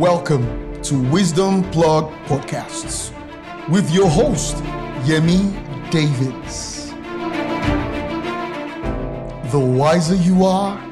Welcome to Wisdom Plug Podcasts with your host, Yemi Davids. The wiser you are,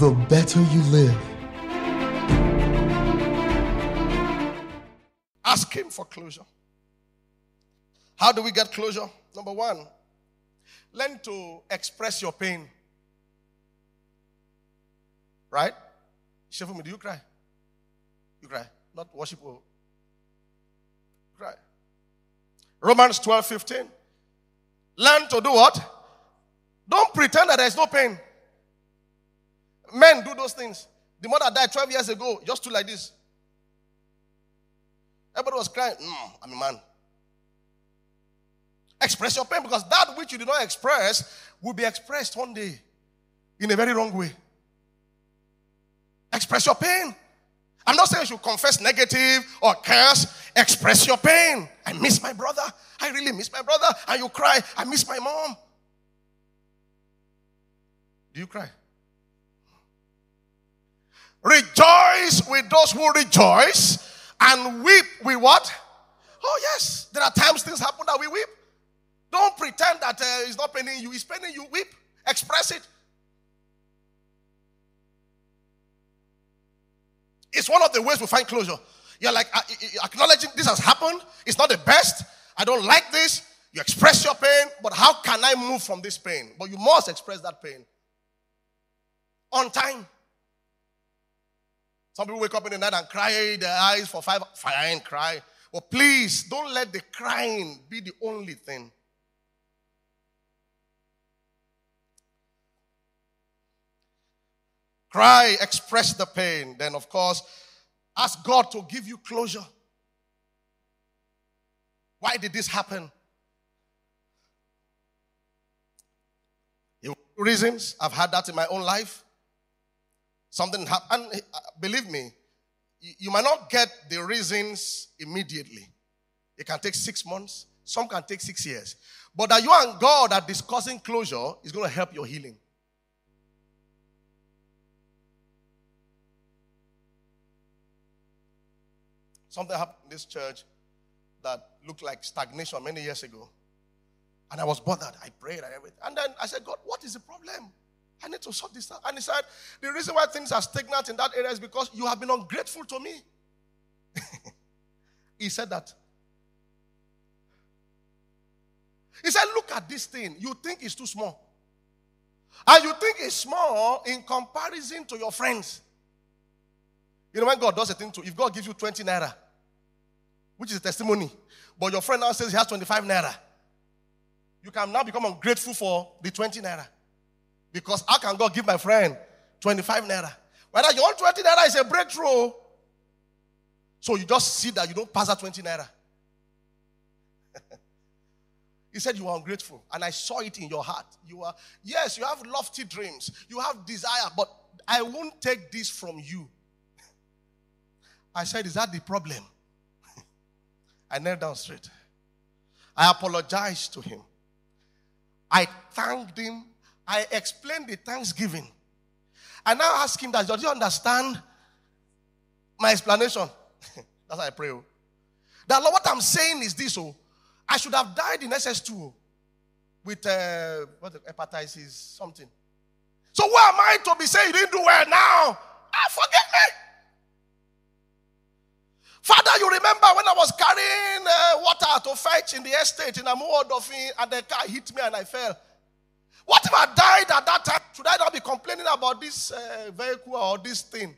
the better you live. Ask Him for closure. How do we get closure? Number one, learn to express your pain. Right? Shefumi, do you cry? Cry. Not worship. Oh. Cry. Romans 12 15. Learn to do what? Don't pretend that there's no pain. Men do those things. The mother died 12 years ago, just to like this. Everybody was crying. Mm, I'm a man. Express your pain because that which you did not express will be expressed one day in a very wrong way. Express your pain. I'm not saying you should confess negative or curse. Express your pain. I miss my brother. I really miss my brother. And you cry, I miss my mom. Do you cry? Rejoice with those who rejoice and weep with what? Oh, yes. There are times things happen that we weep. Don't pretend that uh, it's not paining you. It's paining you. Weep. Express it. It's one of the ways we find closure. You're like acknowledging this has happened. It's not the best. I don't like this. You express your pain, but how can I move from this pain? But you must express that pain on time. Some people wake up in the night and cry their eyes for five. And cry. But please don't let the crying be the only thing. Cry, express the pain. Then, of course, ask God to give you closure. Why did this happen? Reasons. I've had that in my own life. Something happened. Uh, believe me, you might not get the reasons immediately. It can take six months. Some can take six years. But that you and God are discussing closure is going to help your healing. Something happened in this church that looked like stagnation many years ago. And I was bothered. I prayed and everything. And then I said, God, what is the problem? I need to sort this out. And he said, The reason why things are stagnant in that area is because you have been ungrateful to me. he said that. He said, Look at this thing. You think it's too small. And you think it's small in comparison to your friends. You know, when God does a thing to if God gives you 20 naira, which is a testimony, but your friend now says he has 25 naira, you can now become ungrateful for the 20 naira. Because how can God give my friend 25 naira? Whether you want 20 naira is a breakthrough. So you just see that you don't pass that 20 naira. he said you are ungrateful. And I saw it in your heart. You are, yes, you have lofty dreams, you have desire, but I won't take this from you. I said, Is that the problem? I knelt down straight. I apologized to him. I thanked him I explained the thanksgiving. I now ask him that, does he understand my explanation? That's how I pray. Oh. That Lord, what I'm saying is this, oh, I should have died in SS2 oh, with uh, what hepatitis something. So who am I to be saying you didn't do well now? Ah, forget me. Father, you remember when I was carrying uh, water to fetch in the estate in Amuwo Odofin and the car hit me and I fell. What if I died at that time? Should I not be complaining about this uh, vehicle or this thing?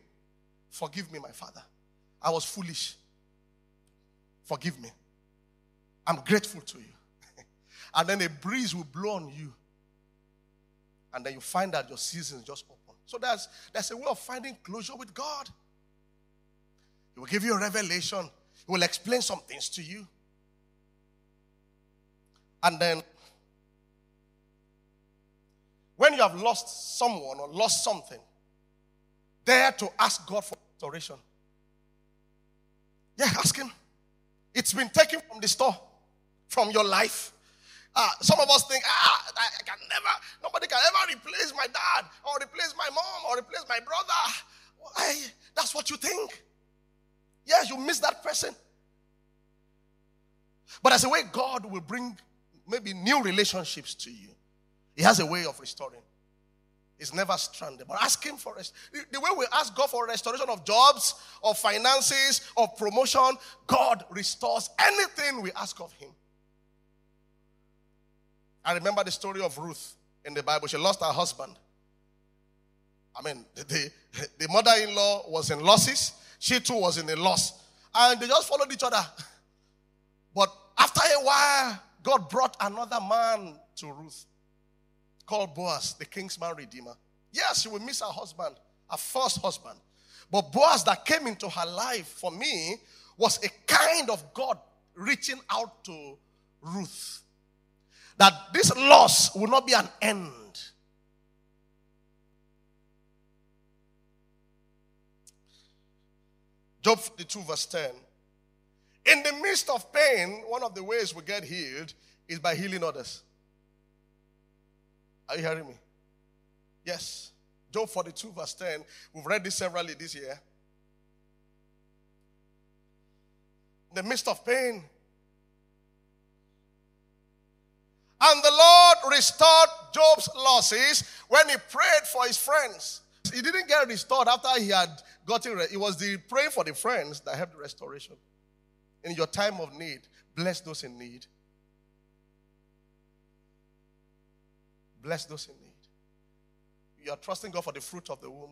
Forgive me, my father. I was foolish. Forgive me. I'm grateful to you. and then a breeze will blow on you. And then you find that your season is just open. So there's, there's a way of finding closure with God. He will give you a revelation, He will explain some things to you. And then when you have lost someone or lost something, dare to ask God for restoration. Yeah, ask Him. It's been taken from the store, from your life. Uh, some of us think, ah, I can never, nobody can ever replace my dad or replace my mom or replace my brother. Why? That's what you think. Yes, you miss that person. But as a way God will bring maybe new relationships to you, He has a way of restoring. He's never stranded. But ask Him for rest. The way we ask God for restoration of jobs, of finances, of promotion, God restores anything we ask of Him. I remember the story of Ruth in the Bible. She lost her husband. I mean, the, the, the mother in law was in losses, she too was in a loss. And they just followed each other. But after a while, God brought another man to Ruth called Boaz, the kinsman redeemer. Yes, she will miss her husband, her first husband. But Boaz that came into her life for me was a kind of God reaching out to Ruth. That this loss will not be an end. Job 52, verse 10. In the midst of pain, one of the ways we get healed is by healing others. Are you hearing me? Yes. Job 42, verse 10. We've read this severally this year. In the midst of pain. And the Lord restored Job's losses when he prayed for his friends. He didn't get restored after he had gotten it. It was the praying for the friends that helped the restoration. In your time of need, bless those in need. Bless those in need. You are trusting God for the fruit of the womb.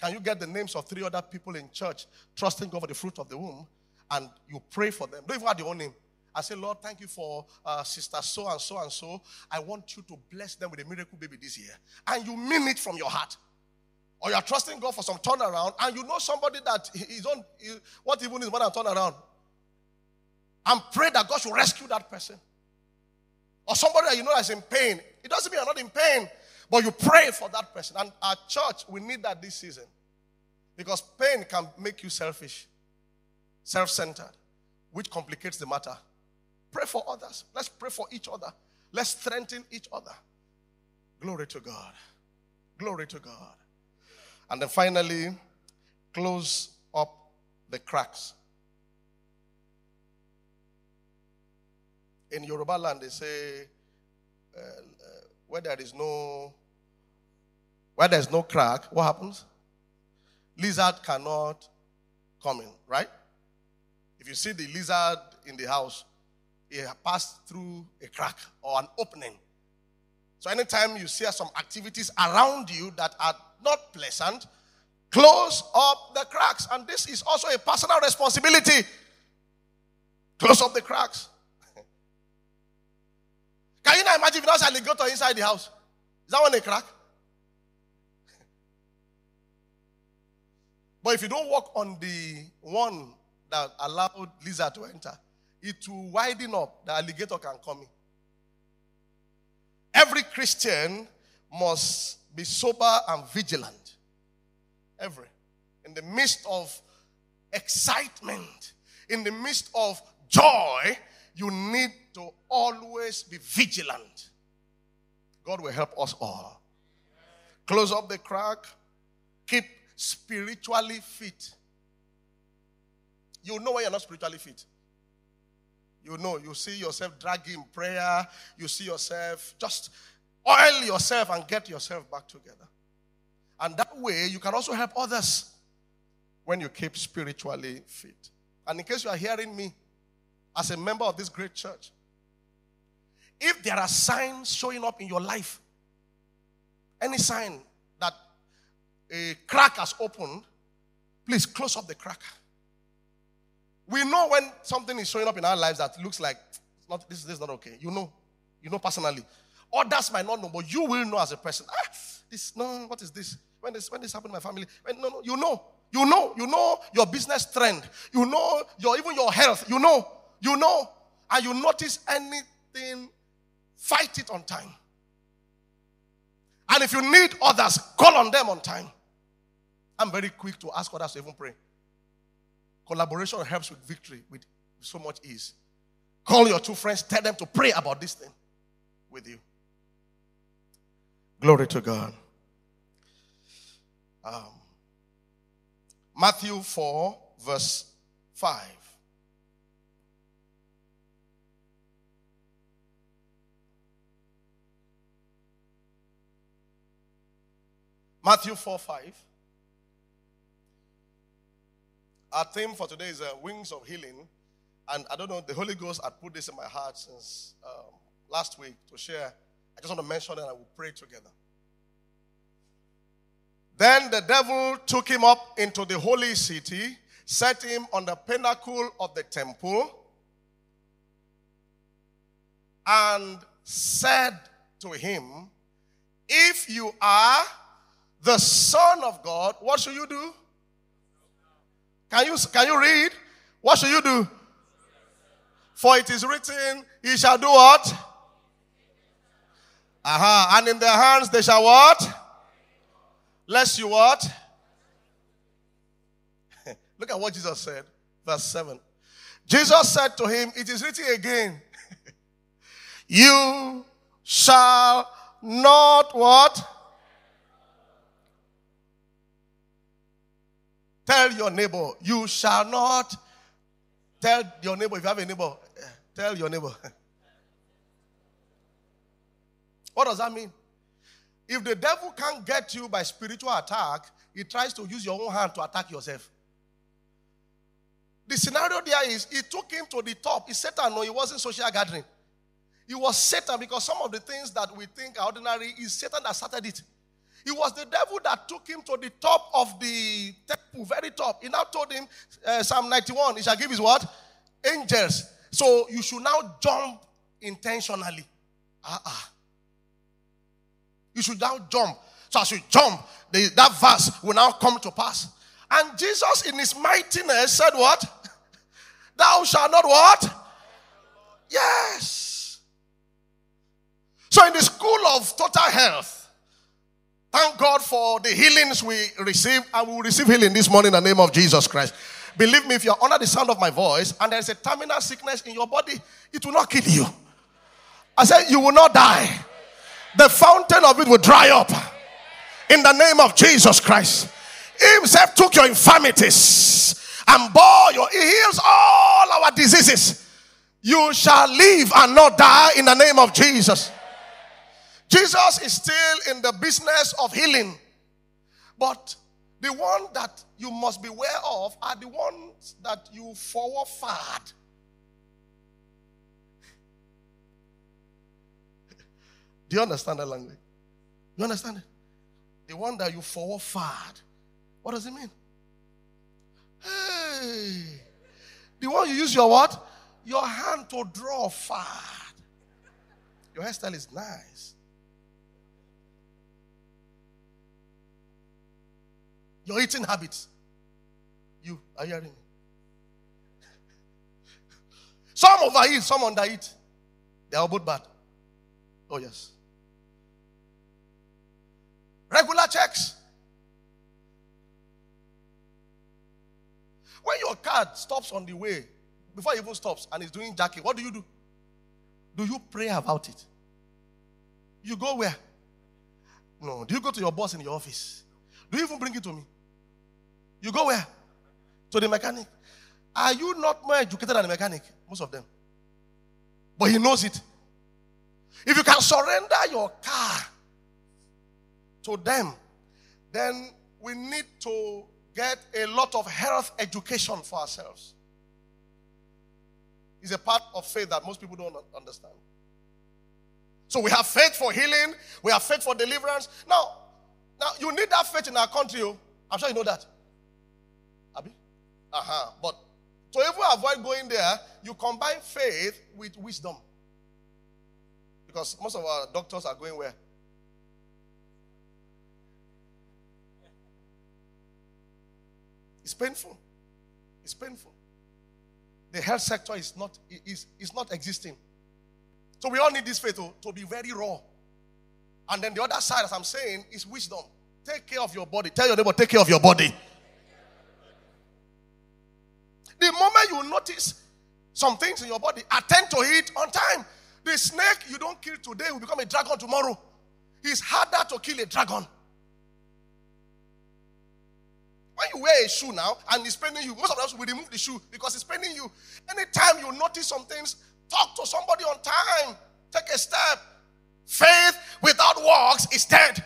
Can you get the names of three other people in church trusting God for the fruit of the womb and you pray for them? Don't even have your own name. I say, Lord, thank you for uh, sister so and so and so. I want you to bless them with a miracle baby this year. And you mean it from your heart. Or you're trusting God for some turnaround and you know somebody that is on, what even is more than turnaround? And pray that God should rescue that person. Or somebody that you know is in pain. It doesn't mean you're not in pain, but you pray for that person. And our church, we need that this season. Because pain can make you selfish, self centered, which complicates the matter. Pray for others. Let's pray for each other. Let's strengthen each other. Glory to God. Glory to God. And then finally, close up the cracks. In Yoruba land, they say, uh, uh, where there is no where there's no crack, what happens? Lizard cannot come in, right? If you see the lizard in the house, it passed through a crack or an opening. So anytime you see some activities around you that are not pleasant, close up the cracks. And this is also a personal responsibility. Close up the cracks. Can you not imagine if there's an alligator inside the house? Is that one a crack? But if you don't walk on the one that allowed lizard to enter, it will widen up. The alligator can come in. Every Christian must be sober and vigilant. Every. In the midst of excitement, in the midst of joy, you need to always be vigilant. God will help us all. Close up the crack. Keep spiritually fit. You know when you're not spiritually fit. You know, you see yourself dragging prayer. You see yourself just oil yourself and get yourself back together. And that way, you can also help others when you keep spiritually fit. And in case you are hearing me as a member of this great church, if there are signs showing up in your life, any sign that a crack has opened, please close up the crack. We know when something is showing up in our lives that looks like not, this, this is not okay. You know, you know personally. Others might not know, but you will know as a person. Ah, this no, what is this? When this when this happened in my family? When, no, no, you know, you know, you know your business trend. You know your even your health. You know, you know, and you notice anything, fight it on time. And if you need others, call on them on time. I'm very quick to ask others to even pray. Collaboration helps with victory with so much ease. Call your two friends, tell them to pray about this thing with you. Glory to God. Um, Matthew 4, verse 5. Matthew 4 5. Our theme for today is uh, Wings of Healing. And I don't know, the Holy Ghost had put this in my heart since um, last week to share. I just want to mention and I will pray together. Then the devil took him up into the holy city, set him on the pinnacle of the temple, and said to him, If you are the Son of God, what should you do? Can you, can you read? What should you do? For it is written, He shall do what? Aha. Uh-huh. And in their hands they shall what? Lest you what? Look at what Jesus said. Verse 7. Jesus said to him, It is written again, You shall not what? Tell your neighbor, you shall not. Tell your neighbor, if you have a neighbor, eh, tell your neighbor. what does that mean? If the devil can't get you by spiritual attack, he tries to use your own hand to attack yourself. The scenario there is he took him to the top. It's Satan, no, it wasn't social gathering. It was Satan because some of the things that we think are ordinary is Satan that started it. It was the devil that took him to the top of the temple, very top. He now told him, uh, Psalm 91, he shall give his what? Angels. So you should now jump intentionally. Ah, uh-uh. You should now jump. So as you jump, the, that verse will now come to pass. And Jesus, in his mightiness, said, What? Thou shalt not what? Yes. So, in the school of total health, thank God for the healings we receive, I will receive healing this morning in the name of Jesus Christ. Believe me, if you're under the sound of my voice and there's a terminal sickness in your body, it will not kill you. I said, You will not die the fountain of it will dry up in the name of Jesus Christ. He himself took your infirmities and bore your, he heals all our diseases. You shall live and not die in the name of Jesus. Jesus is still in the business of healing, but the one that you must be aware of are the ones that you forward. Do you understand that language? You understand it? The one that you forward. What does it mean? Hey. The one you use your what? Your hand to draw fad. Your hairstyle is nice. Your eating habits. You are hearing me? Some overeat, some undereat. They are both bad. Oh, yes. Regular checks. When your car stops on the way, before it even stops and is doing jacking, what do you do? Do you pray about it? You go where? No. Do you go to your boss in your office? Do you even bring it to me? You go where? To the mechanic. Are you not more educated than the mechanic? Most of them. But he knows it. If you can surrender your car to them, then we need to get a lot of health education for ourselves. It's a part of faith that most people don't understand. So we have faith for healing, we have faith for deliverance. Now, now you need that faith in our country. Oh. I'm sure you know that. Uh-huh. But to even avoid going there, you combine faith with wisdom. Because most of our doctors are going where? It's painful. It's painful. The health sector is not, is, is not existing. So we all need this faith to, to be very raw. And then the other side, as I'm saying, is wisdom. Take care of your body. Tell your neighbor, take care of your body. The moment you notice some things in your body, attend to it on time. The snake you don't kill today will become a dragon tomorrow. It's harder to kill a dragon. When you wear a shoe now and it's paining you, most of us will remove the shoe because it's paining you. Anytime you notice some things, talk to somebody on time. Take a step. Faith without works is dead.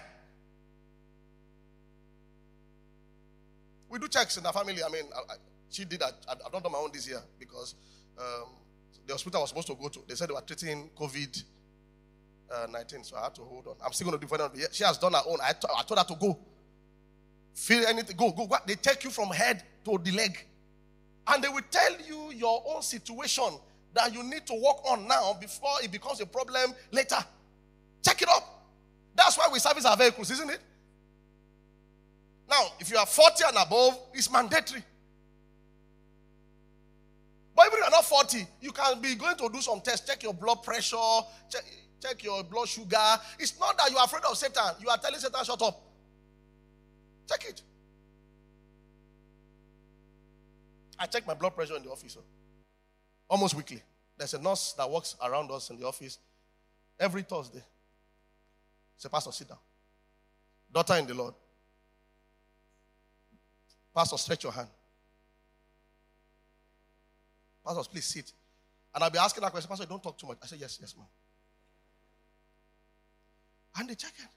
We do checks in our family. I mean, I, I, she did that. I, have not done my own this year because um, the hospital I was supposed to go to, they said they were treating COVID uh, 19, so I had to hold on. I'm still going to do them. She has done her own. I, t- I told her to go. Feel anything, go, go, go. They take you from head to the leg. And they will tell you your own situation that you need to work on now before it becomes a problem later. Check it up. That's why we service our vehicles, isn't it? Now, if you are 40 and above, it's mandatory. Even you're not 40, you can be going to do some tests, check your blood pressure, check, check your blood sugar. It's not that you are afraid of Satan. You are telling Satan, shut up. Check it. I check my blood pressure in the office. Oh. Almost weekly. There's a nurse that works around us in the office every Thursday. Say, Pastor, sit down. Daughter in the Lord. Pastor, stretch your hand. Pastor, please sit. And I'll be asking that question. Pastor, don't talk too much. I said, Yes, yes, ma'am. And they check it.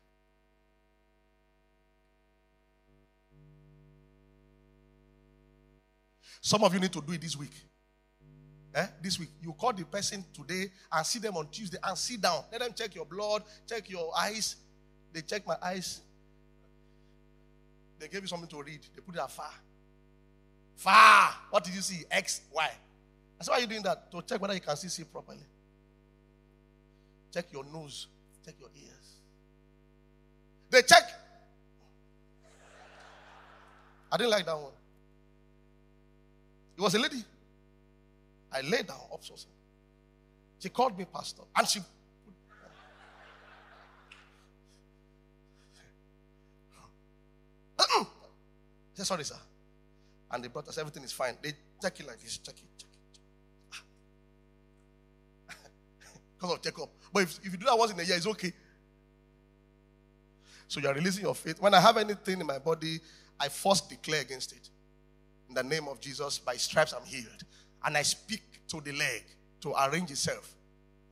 Some of you need to do it this week. Eh? This week. You call the person today and see them on Tuesday and sit down. Let them check your blood, check your eyes. They check my eyes. They gave you something to read. They put it afar. Far. What did you see? X, Y. That's why are you're doing that. To check whether you can see, see properly. Check your nose. Check your ears. They check. I didn't like that one. It was a lady. I laid down up so She called me pastor. And she said, sorry, sir. And they brought us, everything is fine. They check it like this, check it. Because of check up. But if, if you do that once in a year, it's okay. So you are releasing your faith. When I have anything in my body, I first declare against it. In the name of Jesus, by stripes I'm healed. And I speak to the leg to arrange itself.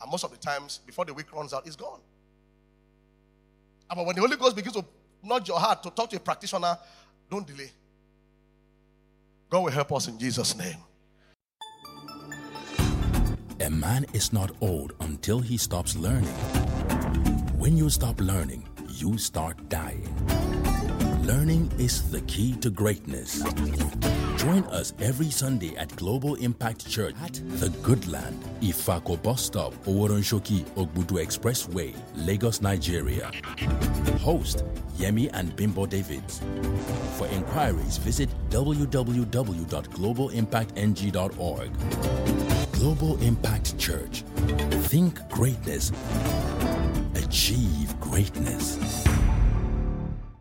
And most of the times, before the week runs out, it's gone. Ah, but when the Holy Ghost begins to nudge your heart to talk to a practitioner, don't delay. God will help us in Jesus' name. A man is not old until he stops learning. When you stop learning, you start dying. Learning is the key to greatness. Join us every Sunday at Global Impact Church at The Good Land, Ifako Bus Stop, Oworonshoki, Ogbudu Expressway, Lagos, Nigeria. Host Yemi and Bimbo Davids. For inquiries, visit www.globalimpactng.org. Global Impact Church. Think greatness. Achieve greatness.